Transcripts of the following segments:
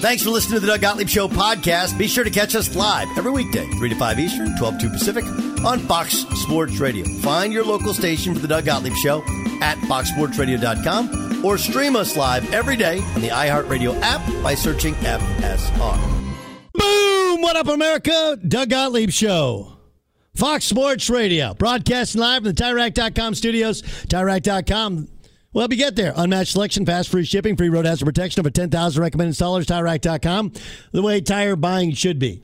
Thanks for listening to the Doug Gottlieb Show podcast. Be sure to catch us live every weekday, 3 to 5 Eastern, 12 to 2 Pacific, on Fox Sports Radio. Find your local station for the Doug Gottlieb Show at foxsportsradio.com or stream us live every day on the iHeartRadio app by searching FSR. Boom! What up, America? Doug Gottlieb Show. Fox Sports Radio, broadcasting live from the TireRack.com studios. TireRack.com well, help you get there. Unmatched selection, fast free shipping, free road hazard protection, over 10,000 recommended installers, TireRack.com. The way tire buying should be.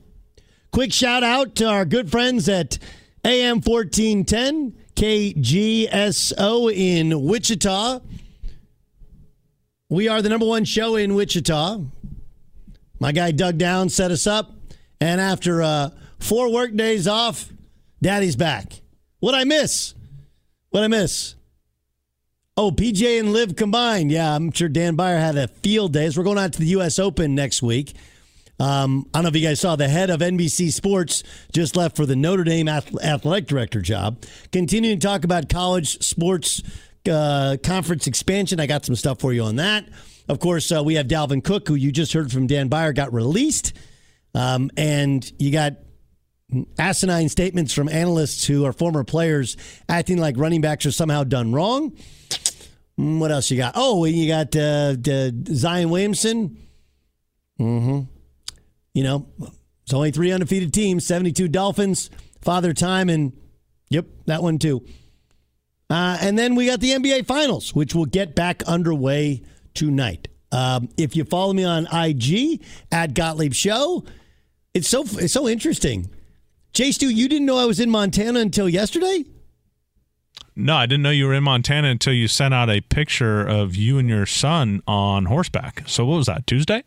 Quick shout out to our good friends at AM 1410 KGSO in Wichita. We are the number one show in Wichita. My guy Doug Down set us up, and after uh, four work days off, Daddy's back. What I miss? What I miss? Oh, PJ and Liv combined. Yeah, I'm sure Dan Beyer had a field day. As we're going out to the U.S. Open next week. Um, I don't know if you guys saw the head of NBC Sports just left for the Notre Dame athletic director job. Continuing to talk about college sports uh, conference expansion. I got some stuff for you on that. Of course, uh, we have Dalvin Cook, who you just heard from Dan Beyer, got released. Um, and you got asinine statements from analysts who are former players acting like running backs are somehow done wrong. Mm, what else you got? Oh, you got uh, Zion Williamson. Mm-hmm. You know, it's only three undefeated teams, 72 Dolphins, Father Time, and yep, that one too. Uh, and then we got the NBA Finals, which will get back underway tonight. Um, if you follow me on IG at Gottlieb Show, it's so it's so interesting. Jay Stu, you didn't know I was in Montana until yesterday? No, I didn't know you were in Montana until you sent out a picture of you and your son on horseback. So what was that? Tuesday?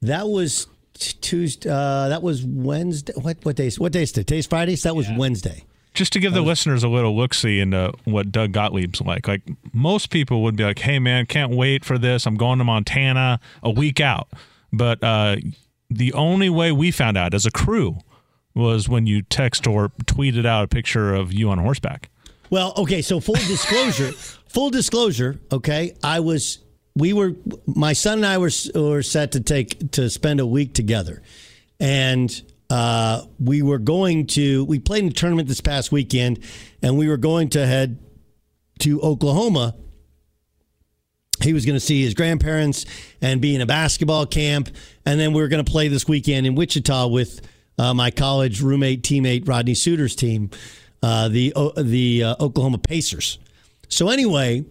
That was Tuesday. Uh, that was Wednesday. What what day? What day is today? Today's Friday. So that was yeah. Wednesday. Just to give the was, listeners a little look see into what Doug Gottlieb's like. Like most people would be like, "Hey man, can't wait for this. I'm going to Montana a week out." But uh, the only way we found out as a crew was when you text or tweeted out a picture of you on horseback. Well, okay, so full disclosure, full disclosure, okay, I was we were my son and I were were set to take to spend a week together. And uh, we were going to, we played in a tournament this past weekend, and we were going to head to Oklahoma. He was going to see his grandparents and be in a basketball camp. And then we were going to play this weekend in Wichita with uh, my college roommate, teammate, Rodney Suter's team, uh, the, the uh, Oklahoma Pacers. So, anyway,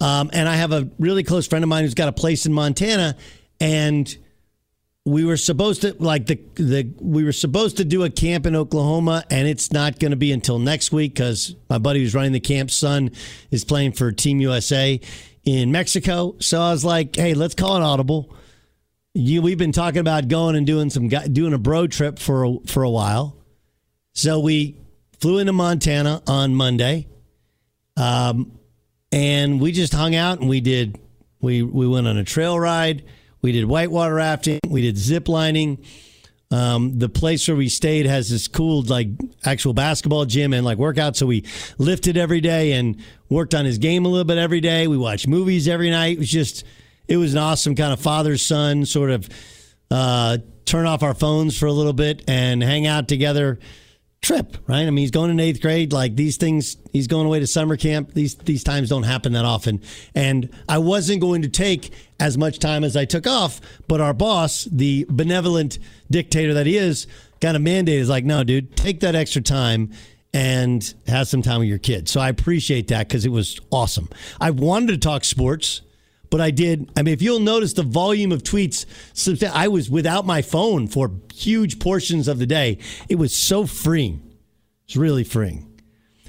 um, and I have a really close friend of mine who's got a place in Montana, and we were supposed to like the the we were supposed to do a camp in Oklahoma, and it's not going to be until next week because my buddy who's running the camp's son is playing for Team USA in Mexico. So I was like, hey, let's call an audible. You, we've been talking about going and doing some doing a bro trip for a, for a while. So we flew into Montana on Monday. Um, and we just hung out and we did we we went on a trail ride. We did whitewater rafting. We did zip lining. Um, the place where we stayed has this cool like actual basketball gym and like workout so we lifted every day and worked on his game a little bit every day. We watched movies every night. It was just it was an awesome kind of father son sort of uh, turn off our phones for a little bit and hang out together trip, right? I mean, he's going in eighth grade. Like these things, he's going away to summer camp. These these times don't happen that often. And I wasn't going to take as much time as I took off, but our boss, the benevolent dictator that he is, got a mandate. Is like, no, dude, take that extra time and have some time with your kids. So I appreciate that because it was awesome. I wanted to talk sports but I did. I mean, if you'll notice the volume of tweets, I was without my phone for huge portions of the day. It was so freeing. It's really freeing.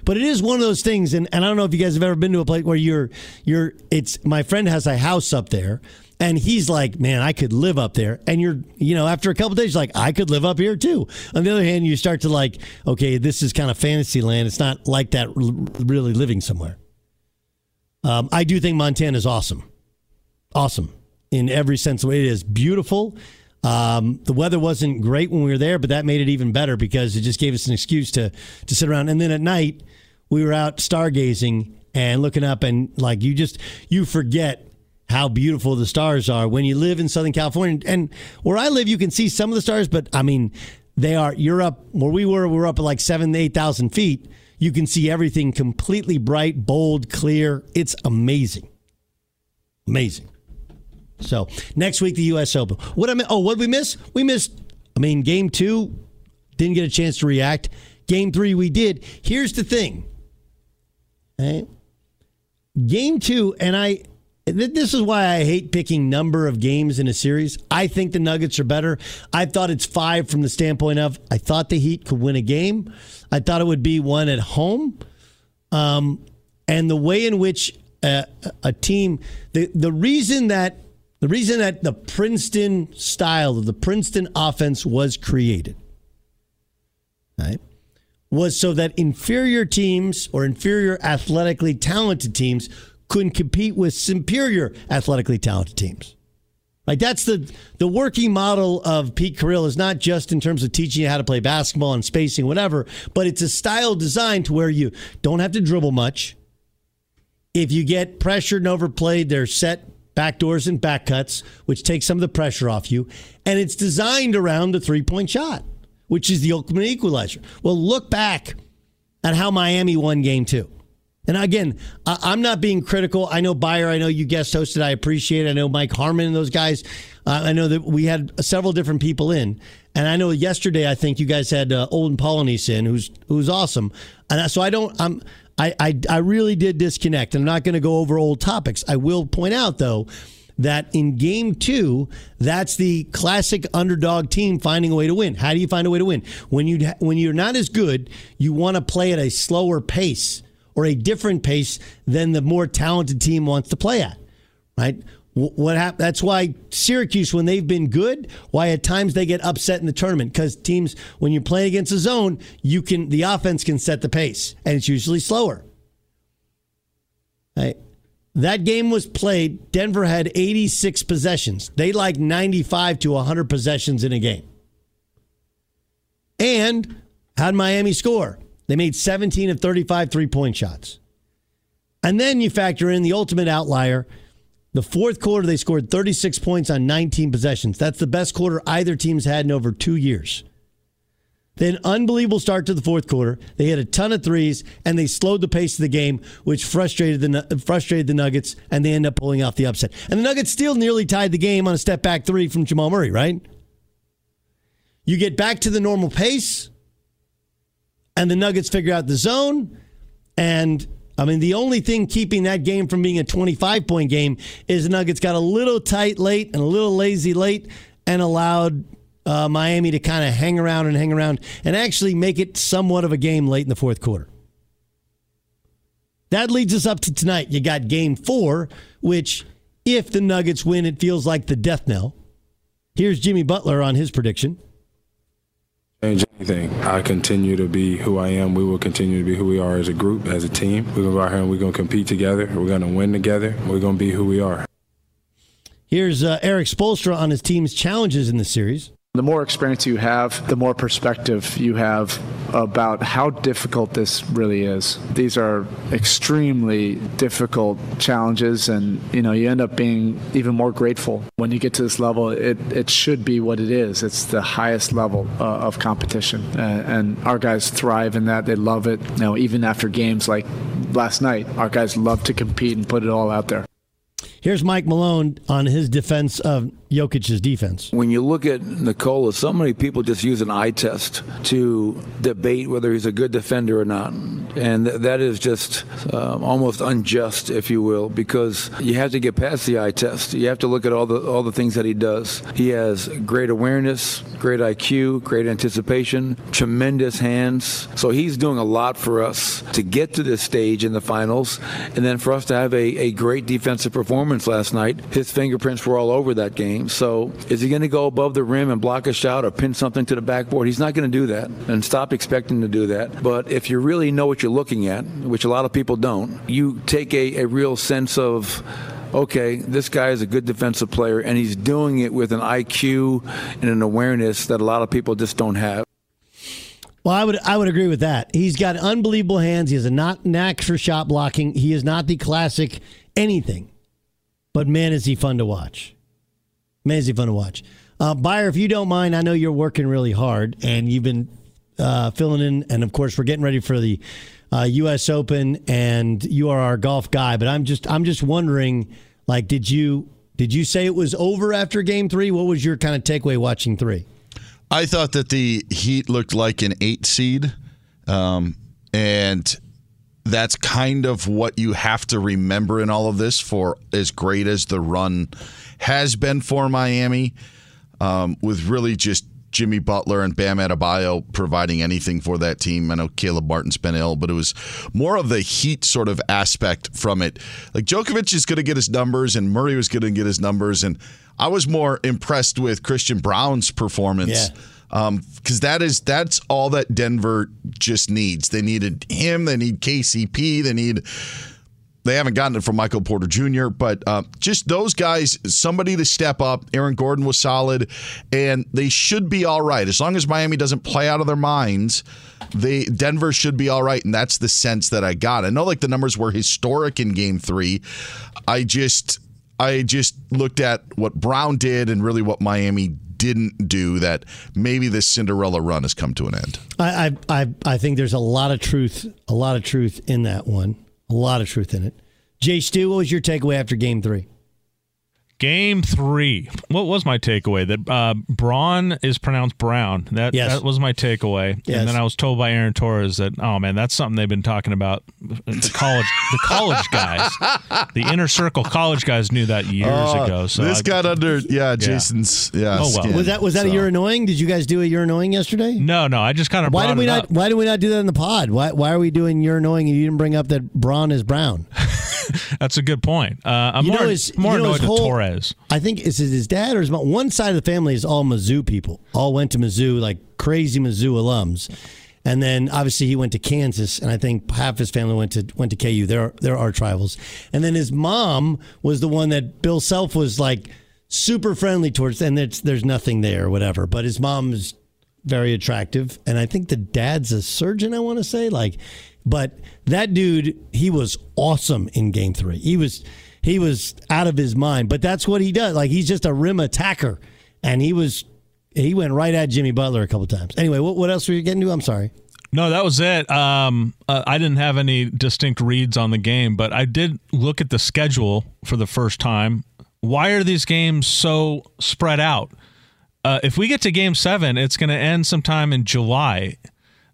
But it is one of those things, and, and I don't know if you guys have ever been to a place where you're you're it's my friend has a house up there and he's like, man, I could live up there. And you're, you know, after a couple days, like, I could live up here too. On the other hand, you start to like, okay, this is kind of fantasy land. It's not like that really living somewhere. Um, I do think Montana is awesome awesome in every sense of it. It is beautiful. Um, the weather wasn't great when we were there, but that made it even better because it just gave us an excuse to to sit around. And then at night, we were out stargazing and looking up, and like you just you forget how beautiful the stars are when you live in Southern California. And where I live, you can see some of the stars, but I mean, they are. You're up where we were. We are up at like seven, eight thousand feet. You can see everything completely bright, bold, clear. It's amazing, amazing. So next week the U.S. Open. What I mean? Oh, what did we miss? We missed. I mean, game two didn't get a chance to react. Game three we did. Here's the thing. Okay? Game two, and I. This is why I hate picking number of games in a series. I think the Nuggets are better. I thought it's five from the standpoint of I thought the Heat could win a game. I thought it would be one at home. Um, and the way in which a, a team, the, the reason that the reason that the Princeton style of the Princeton offense was created, right, was so that inferior teams or inferior athletically talented teams couldn't compete with superior athletically talented teams. Like that's the the working model of Pete Carril is not just in terms of teaching you how to play basketball and spacing, whatever, but it's a style designed to where you don't have to dribble much. If you get pressured and overplayed, they're set backdoors and back cuts, which takes some of the pressure off you. And it's designed around the three point shot, which is the ultimate equalizer. Well, look back at how Miami won game two. And again, I'm not being critical. I know Beyer, I know you guest hosted. I appreciate it. I know Mike Harmon and those guys. Uh, I know that we had several different people in. And I know yesterday, I think you guys had uh, Olden Polynice in, who's who's awesome. And so I don't, I'm, I, I, I really did disconnect. I'm not going to go over old topics. I will point out, though, that in game two, that's the classic underdog team finding a way to win. How do you find a way to win? When you when you're not as good, you want to play at a slower pace or a different pace than the more talented team wants to play at. Right? What happened? That's why Syracuse, when they've been good, why at times they get upset in the tournament because teams, when you're playing against a zone, you can the offense can set the pace, and it's usually slower. Right. That game was played. Denver had 86 possessions. They like 95 to 100 possessions in a game. And had Miami score? They made 17 of 35 three point shots. And then you factor in the ultimate outlier the fourth quarter, they scored 36 points on 19 possessions. That's the best quarter either team's had in over two years. An unbelievable start to the fourth quarter. They hit a ton of threes, and they slowed the pace of the game, which frustrated the frustrated the Nuggets, and they end up pulling off the upset. And the Nuggets still nearly tied the game on a step back three from Jamal Murray. Right? You get back to the normal pace, and the Nuggets figure out the zone, and I mean, the only thing keeping that game from being a 25 point game is the Nuggets got a little tight late and a little lazy late and allowed uh, Miami to kind of hang around and hang around and actually make it somewhat of a game late in the fourth quarter. That leads us up to tonight. You got game four, which, if the Nuggets win, it feels like the death knell. Here's Jimmy Butler on his prediction. Change anything. I continue to be who I am. We will continue to be who we are as a group, as a team. We're going to go out here and we're going to compete together. We're going to win together. We're going to be who we are. Here's uh, Erik Spoelstra on his team's challenges in the series. The more experience you have, the more perspective you have about how difficult this really is. These are extremely difficult challenges, and you know you end up being even more grateful when you get to this level. It it should be what it is. It's the highest level uh, of competition, uh, and our guys thrive in that. They love it. You know, even after games like last night, our guys love to compete and put it all out there. Here's Mike Malone on his defense of Jokic's defense. When you look at Nikola, so many people just use an eye test to debate whether he's a good defender or not. And th- that is just um, almost unjust, if you will, because you have to get past the eye test. You have to look at all the all the things that he does. He has great awareness, great IQ, great anticipation, tremendous hands. So he's doing a lot for us to get to this stage in the finals, and then for us to have a, a great defensive performance last night. His fingerprints were all over that game. So is he going to go above the rim and block a shot or pin something to the backboard? He's not going to do that, and stop expecting to do that. But if you really know what you're looking at, which a lot of people don't, you take a, a real sense of okay, this guy is a good defensive player, and he's doing it with an IQ and an awareness that a lot of people just don't have. Well, I would I would agree with that. He's got unbelievable hands. He has a not knack for shot blocking. He is not the classic anything, but man, is he fun to watch. He fun to watch. Uh, Beyer, if you don't mind, I know you're working really hard, and you've been uh, filling in, and of course, we're getting ready for the uh, U.S. Open, and you are our golf guy. But I'm just I'm just wondering, like, did you did you say it was over after Game Three? What was your kind of takeaway watching three? I thought that the Heat looked like an eight seed, um, and that's kind of what you have to remember in all of this. For as great as the run has been for Miami, um, with really just Jimmy Butler and Bam Adebayo providing anything for that team. I know Caleb Martin's been ill, but it was more of the Heat sort of aspect from it. Like Djokovic is going to get his numbers, and Murray was going to get his numbers, and I was more impressed with Christian Braun's performance. Yeah because um, that is that's all that Denver just needs. They needed him. They need KCP. They need. They haven't gotten it from Michael Porter Jr., but uh, just those guys, somebody to step up. Aaron Gordon was solid, and they should be all right as long as Miami doesn't play out of their minds. They Denver should be all right, and that's the sense that I got. I know like the numbers were historic in Game Three. I just I just looked at what Braun did and really what Miami didn't do that maybe this Cinderella run has come to an end. I I I, I think there's a lot of truth, a lot of truth in that one. A lot of truth in it. Jay Stu, what was your takeaway after game three? Game three. What was my takeaway? That uh, Braun is pronounced Brown. That Yes. that was my takeaway. Yes. And then I was told by Aaron Torres that oh man, that's something they've been talking about. The college, the college guys, the inner circle college guys knew that years Oh, ago. So this I- got under yeah, Jason's yeah. Oh, well. skin. Was that was that So- a you're annoying? Did you guys do a you're annoying yesterday? No, no. I just kind of Why brought did we it not? up. Why did we not do that in the pod? Why Why are we doing you're annoying and you didn't bring up that Braun is brown? That's a good point. Uh, I'm You more, know his- more you know annoyed with whole- Torres. I think is it his dad or his mom? One side of the family is all Mizzou people. All went to Mizzou, like crazy Mizzou alums. And then obviously he went to Kansas, and I think half his family went to went to KU. They're they're arch rivals. And then his mom was the one that Bill Self was like super friendly towards, and there's there's nothing there or whatever. But his mom is very attractive, and I think the dad's a surgeon. I want to say like, but that dude, he was awesome in Game Three. He was he was out of his mind. But that's what he does. Like he's just a rim attacker, and he was He went right at Jimmy Butler a couple times. Anyway, what, what else were you getting to? I'm sorry. No, that was it. Um, uh, I didn't have any distinct reads on the game, but I did look at the schedule for the first time. Why are these games so spread out? Uh, if we get to game seven, it's going to end sometime in July.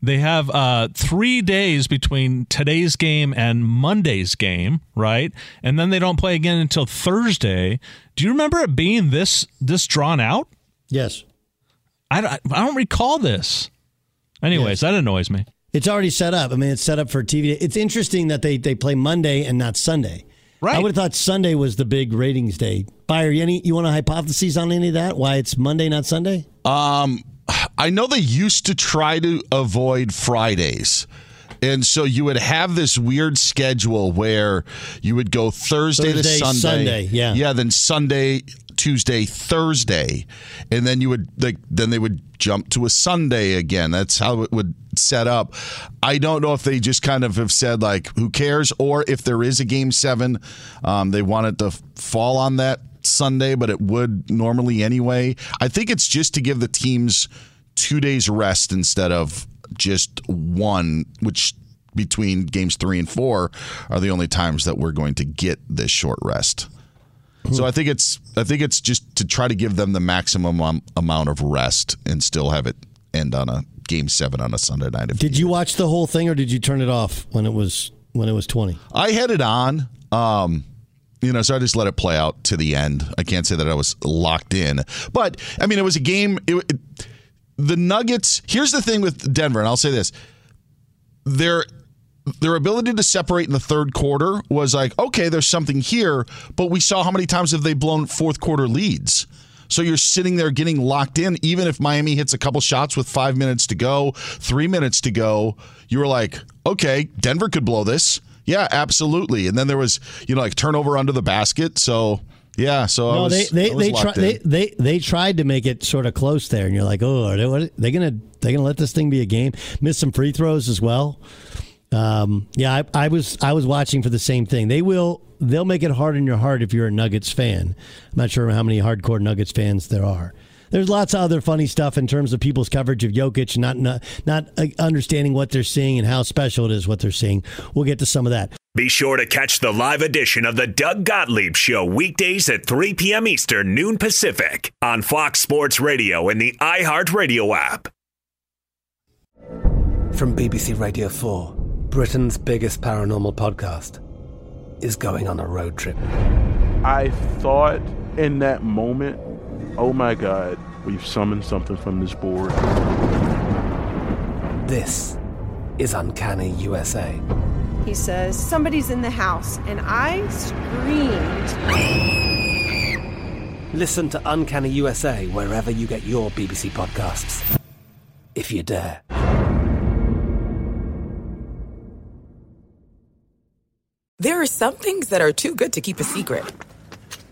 They have uh, three days between today's game and Monday's game, right? And then they don't play again until Thursday. Do you remember it being this this drawn out? Yes. I, I don't recall this. Anyways, that annoys me. It's already set up. I mean, it's set up for TV. It's interesting that they, they play Monday and not Sunday. Right. I would have thought Sunday was the big ratings day. Beyer, any you want a hypothesis on any of that? Why it's Monday, not Sunday? Um, I know they used to try to avoid Fridays. And so you would have this weird schedule where you would go Thursday, Thursday, to Sunday. Sunday, yeah. Yeah, then Sunday, Tuesday, Thursday. And then you would like then they would jump to a Sunday again. That's how it would set up. I don't know if they just kind of have said like who cares or if there is a game 7, um, they want it to fall on that Sunday, but it would normally anyway. I think it's just to give the teams two days rest instead of just one, which between games three and four are the only times that we're going to get this short rest. So I think it's I think it's just to try to give them the maximum um, amount of rest and still have it end on a game seven on a Sunday night. Did you watch the whole thing or did you turn it off when it was when it was twenty? I had it on. Um, you know, so I just let it play out to the end. I can't say that I was locked in, but I mean, it was a game. It, it, the Nuggets. Here's the thing with Denver, and I'll say this: their their ability to separate in the third quarter was like, okay, there's something here, but we saw how many times have they blown fourth quarter leads. So you're sitting there getting locked in, even if Miami hits a couple shots with five minutes to go, three minutes to go. You were like, okay, Denver could blow this. Yeah, absolutely. And then there was, you know, like turnover under the basket. So yeah, so I no, was, they they they, try, they they they tried to make it sort of close there, and you're like, oh, are they, what, they gonna they gonna let this thing be a game? Miss some free throws as well. Um, yeah, I, I was I was watching for the same thing. They will they'll make it hard in your heart if you're a Nuggets fan. I'm not sure how many hardcore Nuggets fans there are. There's lots of other funny stuff in terms of people's coverage of Jokic, not not, not uh, understanding what they're seeing and how special it is what they're seeing. We'll get to some of that. Be sure to catch the live edition of the Doug Gottlieb Show weekdays at 3 p.m. Eastern, noon Pacific on Fox Sports Radio and the iHeartRadio app. From BBC Radio 4, Britain's biggest paranormal podcast is going on a road trip. I thought in that moment, oh my God, we've summoned something from this board. This is Uncanny USA. He says, Somebody's in the house, and I screamed. Listen to Uncanny USA wherever you get your BBC podcasts, if you dare. There are some things that are too good to keep a secret.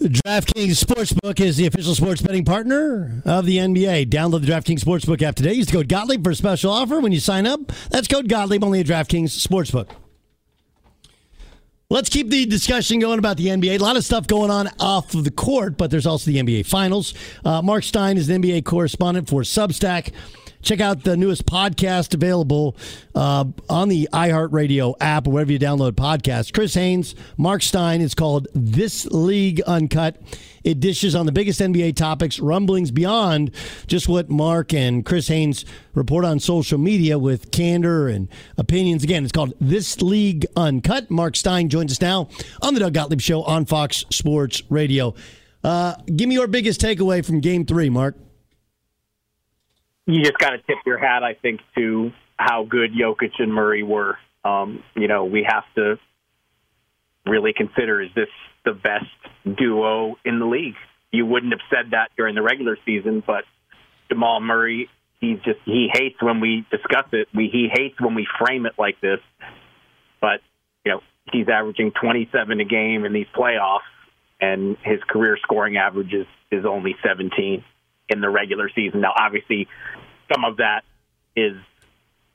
DraftKings Sportsbook is the official sports betting partner of the NBA. Download the DraftKings Sportsbook app today. Use the code Gottlieb for a special offer when you sign up. That's code Gottlieb only at DraftKings Sportsbook. Let's keep the discussion going about the NBA. A lot of stuff going on off of the court, but there's also the NBA Finals. Uh, Marc Stein is an NBA correspondent for Substack. Check out the newest podcast available uh, on the iHeartRadio app or wherever you download podcasts. Chris Haynes, Marc Stein. It's called This League Uncut. It dishes on the biggest NBA topics, rumblings beyond just what Marc and Chris Haynes report on social media with candor and opinions. Again, it's called This League Uncut. Marc Stein joins us now on the Doug Gottlieb Show on Fox Sports Radio. Uh, give me your biggest takeaway from Game Three, Marc you just got to tip your hat, I think, to how good Jokic and Murray were. Um, you know, we have to really consider is this the best duo in the league? You wouldn't have said that during the regular season, but Jamal Murray, he's just he hates when we discuss it. We he hates when we frame it like this. But you know, he's averaging 27 a game in these playoffs, and his career scoring average is, is only 17 in the regular season. Now, obviously, some of that is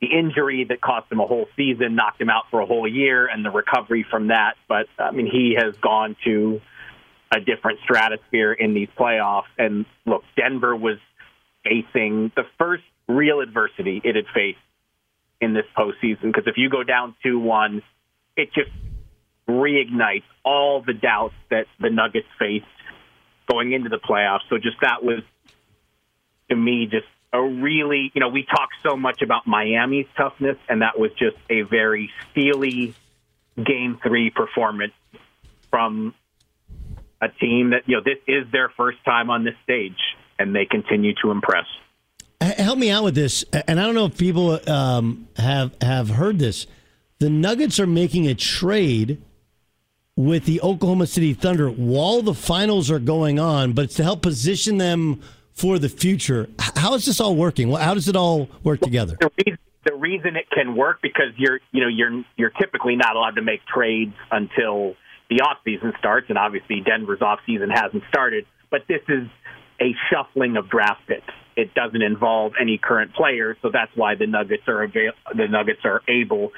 the injury that cost him a whole season, knocked him out for a whole year, and the recovery from that. But I mean, he has gone to a different stratosphere in these playoffs. And look, Denver was facing the first real adversity it had faced in this postseason. Because if you go down 2 1, it just reignites all the doubts that the Nuggets faced going into the playoffs. So just that was to me just a really, you know, we talk so much about Miami's toughness, and that was just a very steely game three performance from a team that, you know, this is their first time on this stage, and they continue to impress. Help me out with this, and I don't know if people um, have have heard this. The Nuggets are making a trade with the Oklahoma City Thunder while the finals are going on, but it's to help position them for the future. How is this all working? How does it all work together? The reason, the reason it can work because you're you know you're you're typically not allowed to make trades until the off season starts, and obviously Denver's off season hasn't started. But this is a shuffling of draft picks. It doesn't involve any current players, so that's why the Nuggets are avail- the Nuggets are able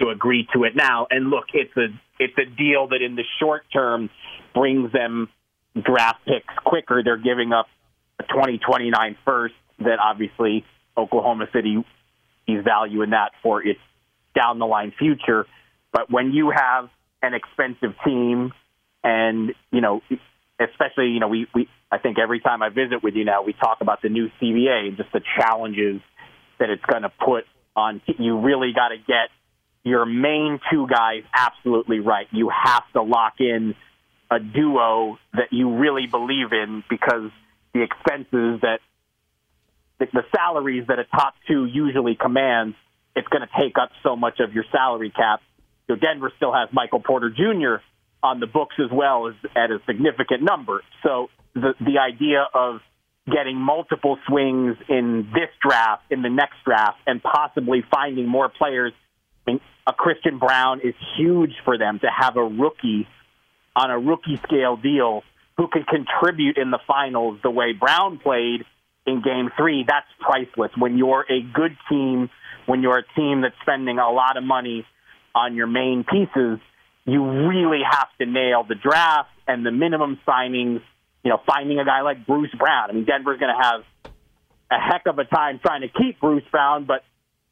to agree to it now. And look, it's a it's a deal that in the short term brings them draft picks quicker. They're giving up a 2029 first that obviously Oklahoma City sees value in that for its down the line future. But when you have an expensive team and, you know, especially, you know, we, we I think every time I visit with you now, we talk about the new CBA and just the challenges that it's going to put on. You really got to get your main two guys absolutely right. You have to lock in a duo that you really believe in because – the expenses that the, the salaries that a top two usually commands, it's going to take up so much of your salary cap. So Denver still has Michael Porter Jr. on the books as well as at a significant number. So the the idea of getting multiple swings in this draft, in the next draft, and possibly finding more players. I mean, a Christian Braun is huge for them to have a rookie on a rookie scale deal who can contribute in the finals the way Braun played in game three, that's priceless. When you're a good team, when you're a team that's spending a lot of money on your main pieces, you really have to nail the draft and the minimum signings. You know, finding a guy like Bruce Brown. I mean, Denver's going to have a heck of a time trying to keep Bruce Brown, but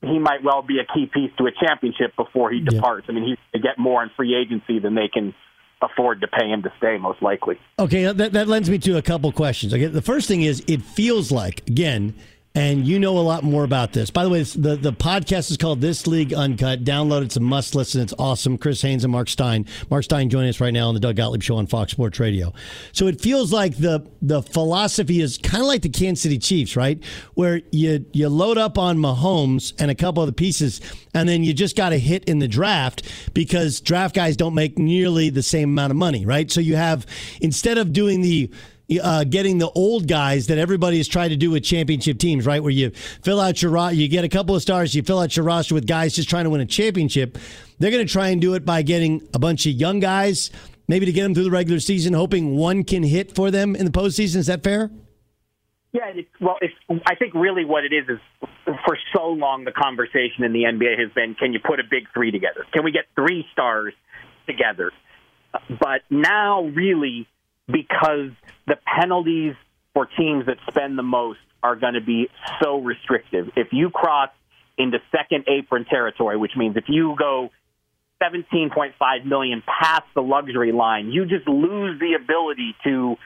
he might well be a key piece to a championship before he departs. I mean, he's going to get more in free agency than they can afford to pay him to stay, most likely. Okay, that, that lends me to a couple questions. Okay, the first thing is it feels like, again, and you know a lot more about this. By the way, the, the podcast is called This League Uncut. Download it. It's a must listen. It's awesome. Chris Haynes and Marc Stein. Marc Stein joining us right now on the Doug Gottlieb Show on Fox Sports Radio. So it feels like the the philosophy is kind of like the Kansas City Chiefs, right? Where you you load up on Mahomes and a couple of the pieces, and then you just got to hit in the draft because draft guys don't make nearly the same amount of money, right? So you have instead of doing the uh, getting the old guys that everybody has tried to do with championship teams, right? Where you fill out your roster, you get a couple of stars, you fill out your roster with guys just trying to win a championship. They're going to try and do it by getting a bunch of young guys maybe to get them through the regular season, hoping one can hit for them in the postseason. Is that fair? Yeah, it's, well, it's, I think really what it is is for so long the conversation in the NBA has been, can you put a big three together? Can we get three stars together? But now, really, because the penalties for teams that spend the most are going to be so restrictive. If you cross into second apron territory, which means if you go 17.5 million past the luxury line, you just lose the ability to,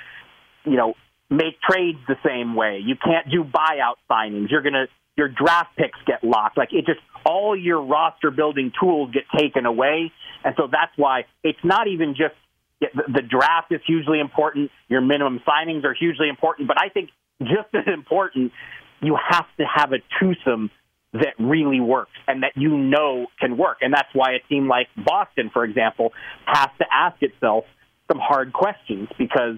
you know, make trades the same way. You can't do buyout signings. You're going to your draft picks get locked. Like it just all your roster building tools get taken away. And so that's why it's not even just the draft is hugely important. Your minimum signings are hugely important, but I think just as important, you have to have a twosome that really works and that you know can work. And that's why a team like Boston, for example, has to ask itself some hard questions because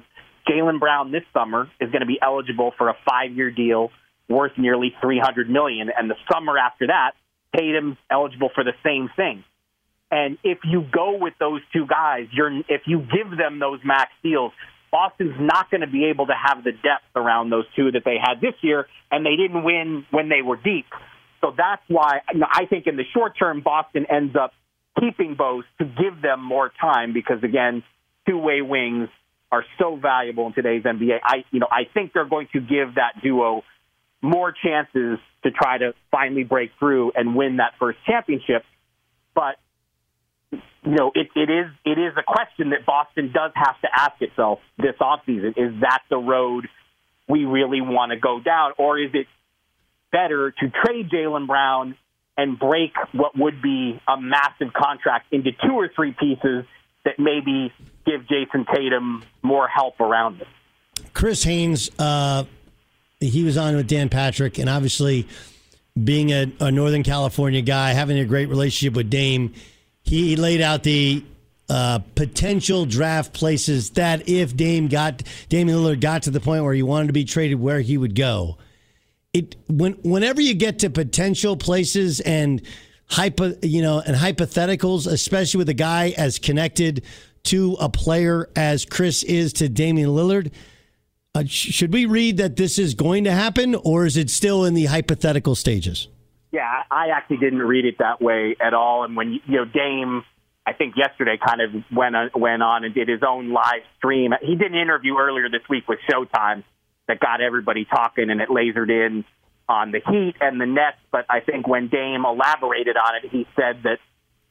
Jaylen Brown this summer is going to be eligible for a five-year deal worth nearly 300 million, and the summer after that, Tatum's eligible for the same thing. And if you go with those two guys, you're if you give them those max deals, Boston's not going to be able to have the depth around those two that they had this year, and they didn't win when they were deep. So that's why you know, I think in the short term, Boston ends up keeping both to give them more time because again, two way wings are so valuable in today's NBA. I you know I think they're going to give that duo more chances to try to finally break through and win that first championship. But you know, it, it is it is a question that Boston does have to ask itself this offseason. Is that the road we really want to go down, or is it better to trade Jaylen Brown and break what would be a massive contract into two or three pieces that maybe give Jayson Tatum more help around him? Chris Haynes, uh, he was on with Dan Patrick, and obviously, being a, a, Northern California guy, having a great relationship with Dame, he laid out the uh, potential draft places that if Dame got Damian Lillard got to the point where he wanted to be traded, where he would go. It when whenever you get to potential places and hypo, you know, and hypotheticals, especially with a guy as connected to a player as Chris is to Damian Lillard. Uh, should we read that this is going to happen, or is it still in the hypothetical stages? Yeah, I actually didn't read it that way at all. And when you know Dame, I think yesterday kind of went on, went on and did his own live stream. He did an interview earlier this week with Showtime that got everybody talking, and it lasered in on the Heat and the Nets. But I think when Dame elaborated on it, he said that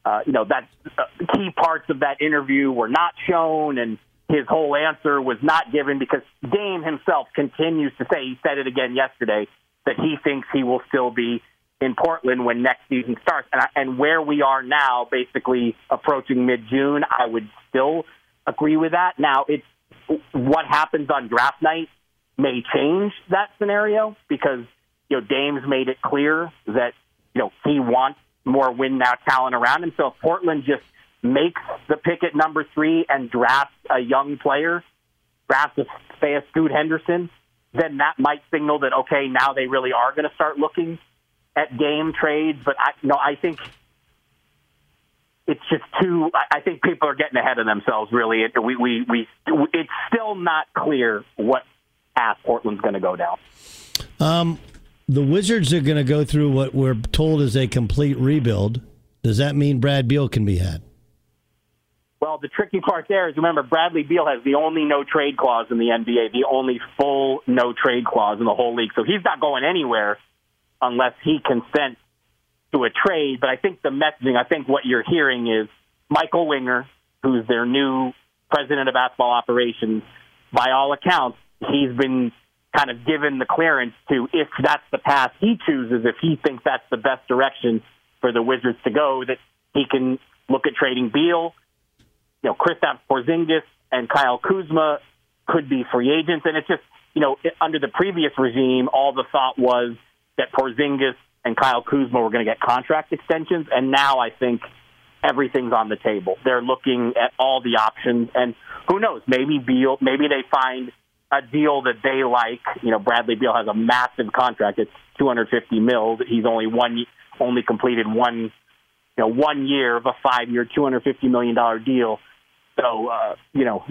uh, you know that uh, key parts of that interview were not shown, and his whole answer was not given because Dame himself continues to say he said it again yesterday that he thinks he will still be in Portland when next season starts. And, I, and where we are now, basically approaching mid June, I would still agree with that. Now, it's what happens on draft night may change that scenario because you know Dame's made it clear that you know he wants more win now talent around him. So if Portland just makes the pick at number three and drafts a young player, drafts a, say a Scoot Henderson, then that might signal that okay, now they really are going to start looking at Dame trades. But I no, I think it's just too. I think people are getting ahead of themselves. Really, it, we, we we it's still not clear what path Portland's going to go down. Um, the Wizards are going to go through what we're told is a complete rebuild. Does that mean Brad Beal can be had? Well, the tricky part there is remember Bradley Beal has the only no trade clause in the NBA, the only full no trade clause in the whole league. So he's not going anywhere unless he consents to a trade. But I think the messaging, I think what you're hearing is Michael Winger, who's their new president of basketball operations, by all accounts, he's been kind of given the clearance to, if that's the path he chooses, if he thinks that's the best direction for the Wizards to go, that he can look at trading Beal. You know, Kristaps Porzingis and Kyle Kuzma could be free agents, and it's just you know under the previous regime, all the thought was that Porzingis and Kyle Kuzma were going to get contract extensions, and now I think everything's on the table. They're looking at all the options, and who knows? Maybe Beal, maybe they find a deal that they like. You know, Bradley Beal has a massive contract. It's 250 mil. He's only one, only completed one, you know, one year of a five-year, 250 million dollar deal. So uh, you know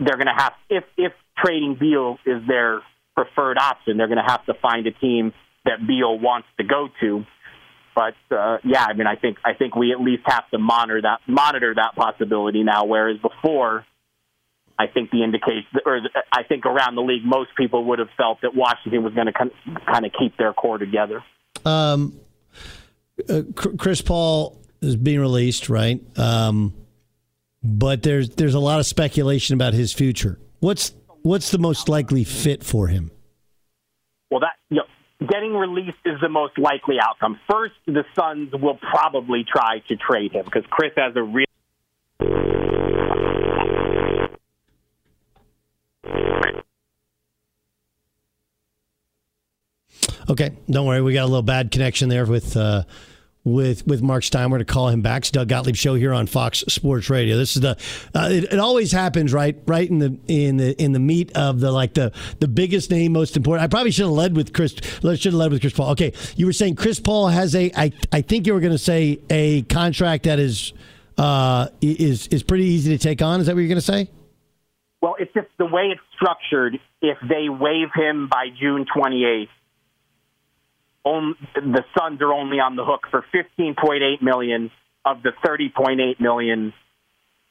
they're going to have if if trading Beal is their preferred option, they're going to have to find a team that Beal wants to go to. But uh, yeah, I mean, I think I think we at least have to monitor that monitor that possibility now. Whereas before, I think the indication, or I think around the league, most people would have felt that Washington was going to kind of keep their core together. Um, uh, Chris Paul is being released, right? Um, but there's there's a lot of speculation about his future. What's what's the most likely fit for him? Well, that getting released is the most likely outcome. First, the Suns will probably try to trade him because Chris has a real. Okay, don't worry. We got a little bad connection there with uh, with with Marc Stein. To call him back. It's Doug Gottlieb show here on Fox Sports Radio. This is the uh, it, it, always happens right right in the in the in the meat of the like the the biggest name, most important. I probably should have led with Chris. Should have led with Chris Paul. Okay, you were saying Chris Paul has a. I I think you were going to say a contract that is uh, is is pretty easy to take on. Is that what you're going to say? Well, it's just the way it's structured. If they waive him by June 28th on, the Suns are only on the hook for 15.8 million of the 30.8 million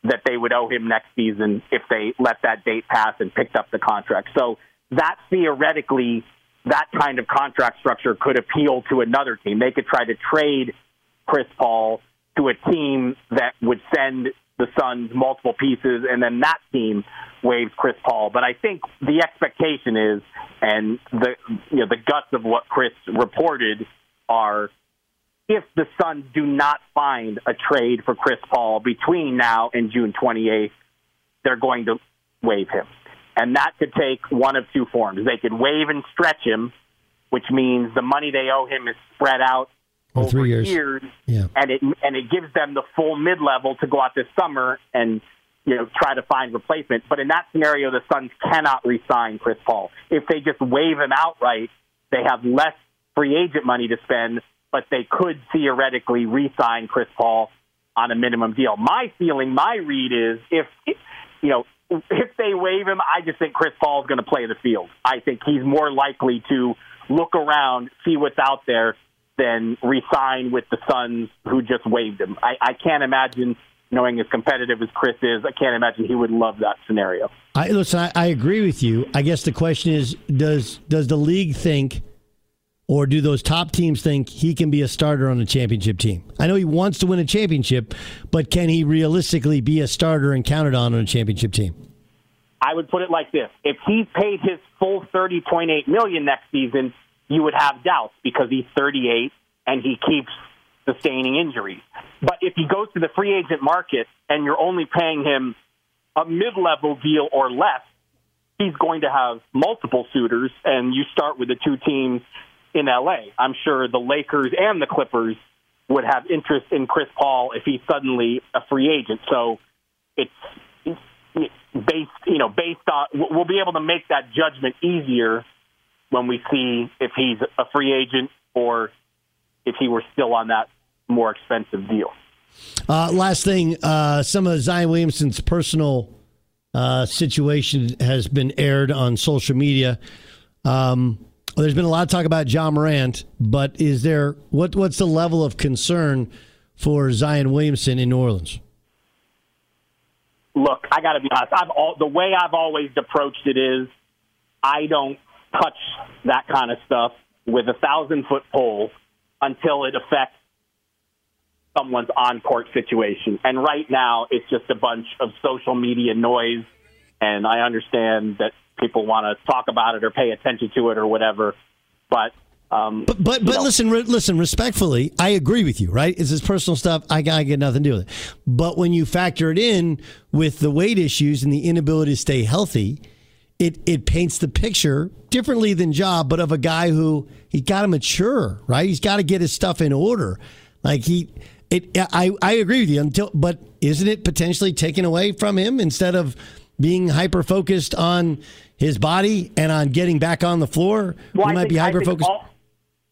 that they would owe him next season if they let that date pass and picked up the contract. So that theoretically, that kind of contract structure could appeal to another team. They could try to trade Chris Paul to a team that would send the Suns multiple pieces, and then that team waives Chris Paul. But I think the expectation is, and the you know the guts of what Chris reported are, if the Suns do not find a trade for Chris Paul between now and June 28th, they're going to waive him, and that could take one of two forms. They could waive and stretch him, which means the money they owe him is spread out over three years, years yeah. and it and it gives them the full mid level to go out this summer and you know try to find replacement. But in that scenario, the Suns cannot re-sign Chris Paul. If they just waive him outright, they have less free agent money to spend, but they could theoretically re-sign Chris Paul on a minimum deal. My feeling, my read is if you know if they waive him, I just think Chris Paul is going to play the field. I think he's more likely to look around, see what's out there, than resign with the Suns, who just waived him. I, I can't imagine, knowing as competitive as Chris is, I can't imagine he would love that scenario. I, listen, I, I agree with you. I guess the question is, does does the league think, or do those top teams think he can be a starter on a championship team? I know he wants to win a championship, but can he realistically be a starter and counted on on a championship team? I would put it like this: If he paid his full thirty point eight million next season, you would have doubts because he's 38 and he keeps sustaining injuries. But if he goes to the free agent market and you're only paying him a mid level deal or less, he's going to have multiple suitors, and you start with the two teams in LA. I'm sure the Lakers and the Clippers would have interest in Chris Paul if he's suddenly a free agent. So it's based, you know, based on we'll be able to make that judgment easier when we see if he's a free agent or if he were still on that more expensive deal. Uh, last thing, uh, some of Zion Williamson's personal uh, situation has been aired on social media. Um, there's been a lot of talk about Ja Morant, but is there what what's the level of concern for Zion Williamson in New Orleans? Look, I got to be honest. I've all, the way I've always approached it is I don't touch that kind of stuff with a thousand foot pole until it affects someone's on court situation. And right now, it's just a bunch of social media noise. And I understand that people want to talk about it or pay attention to it or whatever. But um, but but, but listen, re- listen. Respectfully, I agree with you. Right? It's his personal stuff. I, I get nothing to do with it. But when you factor it in with the weight issues and the inability to stay healthy, it it paints the picture differently than Job, but of a guy who he got to mature, right? He's got to get his stuff in order. Like he, it. I I agree with you. Until, but isn't it potentially taken away from him instead of being hyper focused on his body and on getting back on the floor? Well, he I might think, be hyper focused. All,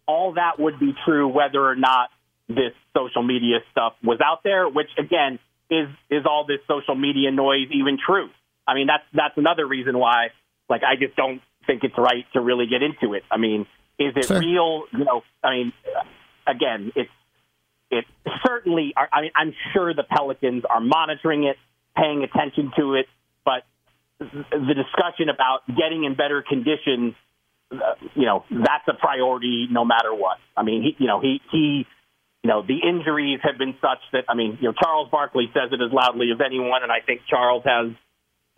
all that would be true whether or not this social media stuff was out there. Which again, is is all this social media noise even true? I mean, that's that's another reason why, like, I just don't think it's right to really get into it. I mean, is it real? You know, I mean, again, it's it certainly. I mean, I'm sure the Pelicans are monitoring it, paying attention to it, but the discussion about getting in better condition, uh, you know, that's a priority no matter what. I mean, he, you know, he he you know, the injuries have been such that, I mean, you know, Charles Barkley says it as loudly as anyone, and I think Charles has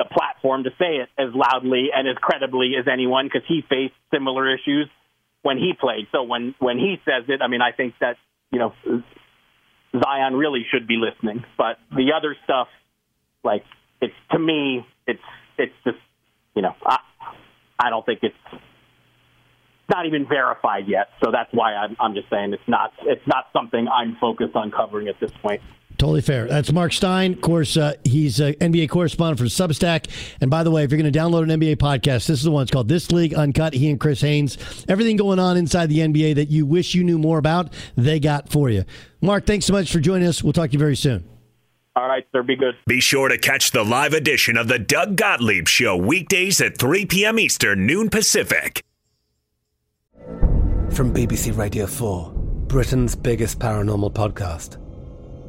the platform to say it as loudly and as credibly as anyone because he faced similar issues when he played. So when, when he says it, I mean, I think that, you know, Zion really should be listening. But the other stuff, like, it's, to me, it's, it's just, you know, I, I don't think it's, not even verified yet. So that's why I'm, I'm just saying it's not it's not something I'm focused on covering at this point. Totally fair. That's Marc Stein. Of course, uh, he's an NBA correspondent for Substack. And by the way, if you're going to download an NBA podcast, this is the one. It's called This League Uncut. He and Chris Haynes. Everything going on inside the NBA that you wish you knew more about, they got for you. Marc, thanks so much for joining us. We'll talk to you very soon. All right, sir. Be good. Be sure to catch the live edition of the Doug Gottlieb Show weekdays at 3 p.m. Eastern, noon Pacific. From BBC Radio 4, Britain's biggest paranormal podcast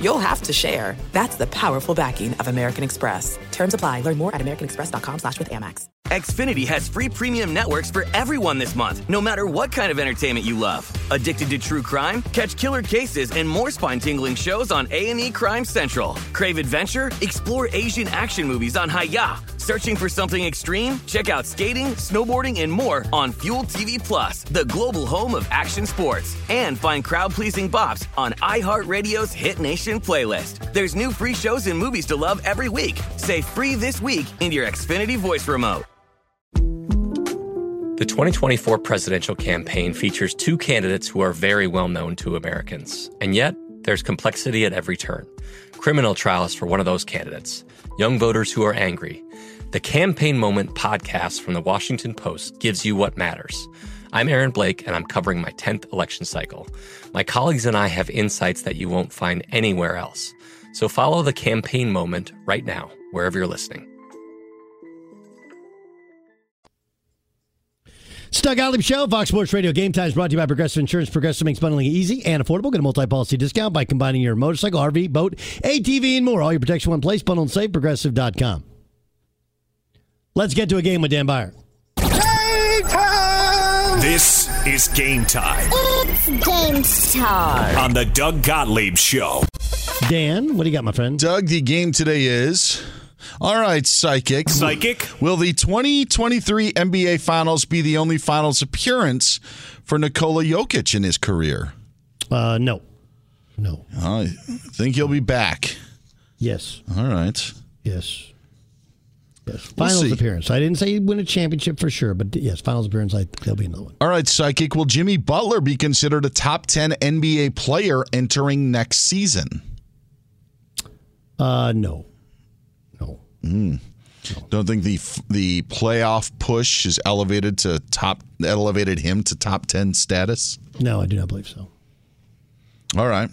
you'll have to share. That's the powerful backing of American Express. Terms apply. Learn more at americanexpress.com slash with Amex. Xfinity has free premium networks for everyone this month, no matter what kind of entertainment you love. Addicted to true crime? Catch killer cases and more spine-tingling shows on A&E Crime Central. Crave adventure? Explore Asian action movies on Hayya. Searching for something extreme? Check out skating, snowboarding, and more on Fuel TV Plus, the global home of action sports. And find crowd-pleasing bops on iHeartRadio's Hit Nation playlist. There's new free shows and movies to love every week. Say free this week in your Xfinity voice remote. The 2024 presidential campaign features two candidates who are very well known to Americans. And yet, there's complexity at every turn. Criminal trials for one of those candidates, young voters who are angry. The Campaign Moment podcast from the Washington Post gives you what matters. I'm Aaron Blake, and I'm covering my 10th election cycle. My colleagues and I have insights that you won't find anywhere else. So follow the Campaign Moment right now, wherever you're listening. It's Doug Gottlieb Show, Fox Sports Radio. Game Times brought to you by Progressive Insurance. Progressive makes bundling easy and affordable. Get a multi-policy discount by combining your motorcycle, RV, boat, ATV, and more. All your protection in one place. Bundle and save. Progressive.com. Let's get to a game with Dan Beyer. This is game time It's game time. on the Doug Gottlieb Show. Dan, what do you got, my friend? Doug, the game today is. All right, psychic. Psychic. Will the 2023 NBA Finals be the only Finals appearance for Nikola Jokic in his career? Uh, no. No. I think he'll be back. Yes. All right. Yes. Yes. We'll Finals appearance. I didn't say he'd win a championship for sure, but yes, finals appearance. I there'll be another one. All right, psychic. Will Jimmy Butler be considered a top 10 NBA player entering next season? Uh, no. Mm. Don't think the the playoff push is elevated to top elevated him to top 10 status? No, I do not believe so. All right.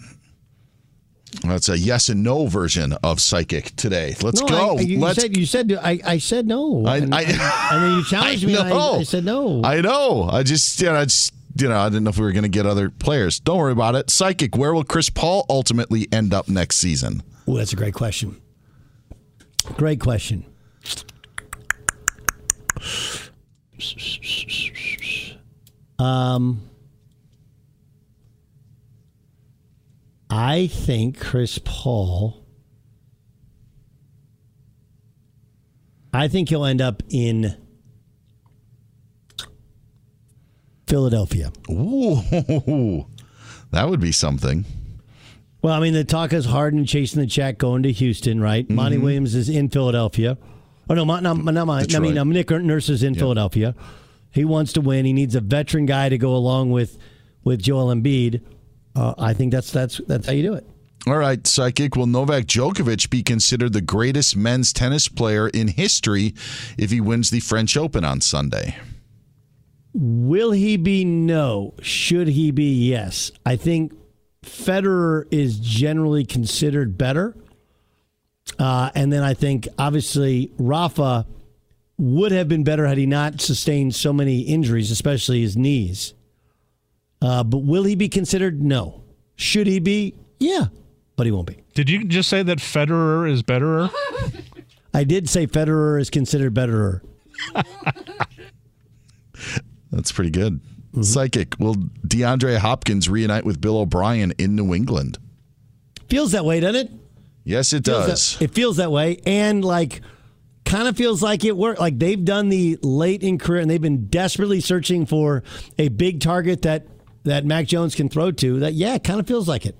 That's a yes and no version of psychic today. Let's No, go. I, you Let's said you said I, I said no. I- and, I- and then you challenged me. I, I said no. I know. I just, you know, I just, you know, I didn't know if we were going to get other players. Don't worry about it. Psychic. Where will Chris Paul ultimately end up next season? Oh, that's a great question. Great question. Um, I think Chris Paul. I think he'll end up in Philadelphia. Ooh, that would be something. Well, I mean, the talk is Harden chasing the check, going to Houston, right? Mm-hmm. Monty Williams is in Philadelphia. Oh no, not, not, not mine. I mean, um, Nick Nurse is in Philadelphia. He wants to win. He needs a veteran guy to go along with with Joel Embiid. Uh, I think that's that's that's how you do it. All right, psychic. Will Novak Djokovic be considered the greatest men's tennis player in history if he wins the French Open on Sunday? Will he be? No. Should he be? Yes. I think Federer is generally considered better. Uh, and then I think, obviously, Rafa would have been better had he not sustained so many injuries, especially his knees. Uh, but will he be considered? No. Should he be? Yeah, but he won't be. Did you just say that Federer is betterer? I did say Federer is considered betterer. That's pretty good. Psychic. Will DeAndre Hopkins reunite with Bill O'Brien in New England? Feels that way, doesn't it? Yes, it Feels does. that- it feels that way, and like, kind of feels like it worked. Like they've done the late in career, and they've been desperately searching for a big target that that Mac Jones can throw to. That yeah, kind of feels like it.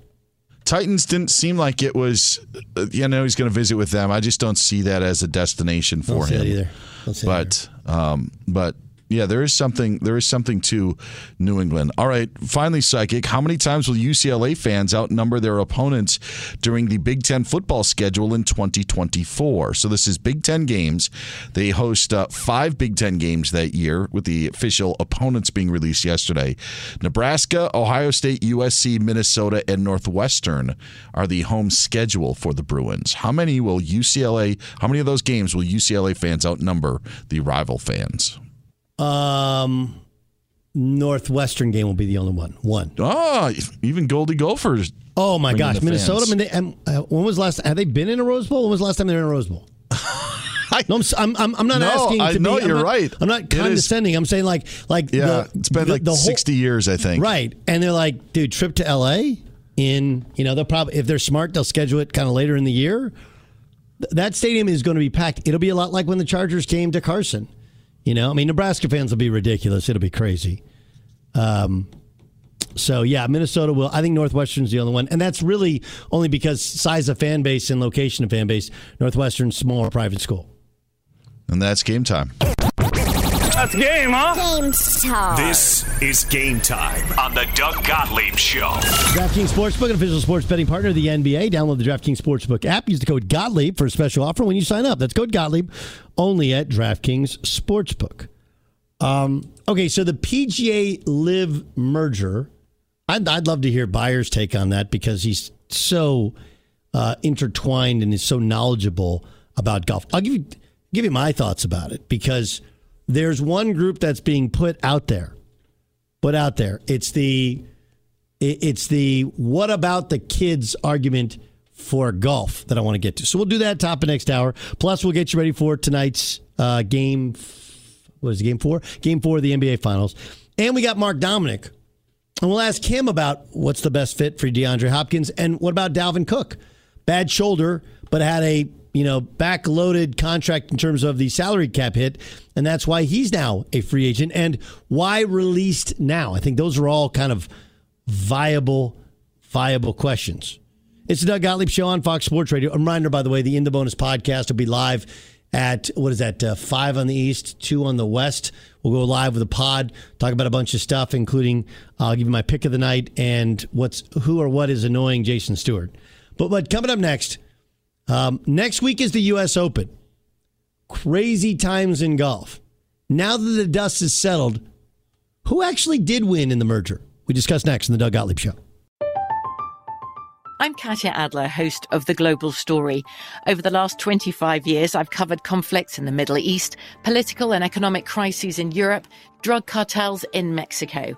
Titans didn't seem like it was. Uh, you know, he's going to visit with them. I just don't see that as a destination for Don't see him. either. Don't see that but, um, but yeah, there is something. There is something to New England. All right, finally, psychic. How many times will UCLA fans outnumber their opponents during the Big Ten football schedule in 2024? So this is Big Ten games. They host uh, five Big Ten games that year, with the official opponents being released yesterday. Nebraska, Ohio State, USC, Minnesota, and Northwestern are the home schedule for the Bruins. How many will UCLA? How many of those games will UCLA fans outnumber the rival fans? Um, Northwestern game will be the only one. One. Oh, even Goldie Gophers. Oh my gosh, Minnesota. fans. I and, uh, when was last? Have they been in a Rose Bowl? When was the last time they were in a Rose Bowl? no, I'm, I'm, I'm, I'm not No, asking. I to know be, I'm you're not- right. I'm not It is- condescending. I'm saying like, like Yeah, the, it's been the- like the whole- 60 years, I think. Right, and they're like, dude, trip to L.A. in you know they'll probably if they're smart they'll schedule it kind of later in the year. That stadium is going to be packed. It'll be a lot like when the Chargers came to Carson. You know, I mean, Nebraska fans will be ridiculous. It'll be crazy. Um, so yeah, Minnesota will. I think Northwestern's the only one, and that's really only because size of fan base and location of fan base. Northwestern's smaller private school. And that's game time. That's game, huh? Game time. This is game time on the Doug Gottlieb Show. DraftKings Sportsbook, an official sports betting partner of the NBA. Download the DraftKings Sportsbook app. Use the code Gottlieb for a special offer when you sign up. That's code Gottlieb only at DraftKings Sportsbook. Um, okay, so the PGA LIV merger. I'd, I'd love to hear Beyer's take on that because he's so uh, intertwined and is so knowledgeable about golf. I'll give you give you my thoughts about it because there's one group that's being put out there, put out there. It's the it's the what about the kids argument for golf that I want to get to. So we'll do that top of next hour. Plus, we'll get you ready for tonight's uh, game. What is it, game four? Game four of the NBA Finals. And we got Mark Dominik. And we'll ask him about what's the best fit for DeAndre Hopkins and what about Dalvin Cook? Bad shoulder, but had a you know backloaded contract in terms of the salary cap hit, and that's why he's now a free agent. And why released now? I think those are all kind of viable, viable questions. It's the Doug Gottlieb Show on Fox Sports Radio. A reminder, by the way, the In the Bonus podcast will be live at, what is that, uh, 5 on the East, 2 on the West. We'll go live with a pod, talk about a bunch of stuff, including I'll give you my pick of the night and what's who or what is annoying Jason Stewart. But, but coming up next, um, next week is the U.S. Open. Crazy times in golf. Now that the dust is settled, who actually did win in the merger? We discuss next in the Doug Gottlieb Show. I'm Katya Adler, host of The Global Story. Over the last 25 years, I've covered conflicts in the Middle East, political and economic crises in Europe, drug cartels in Mexico.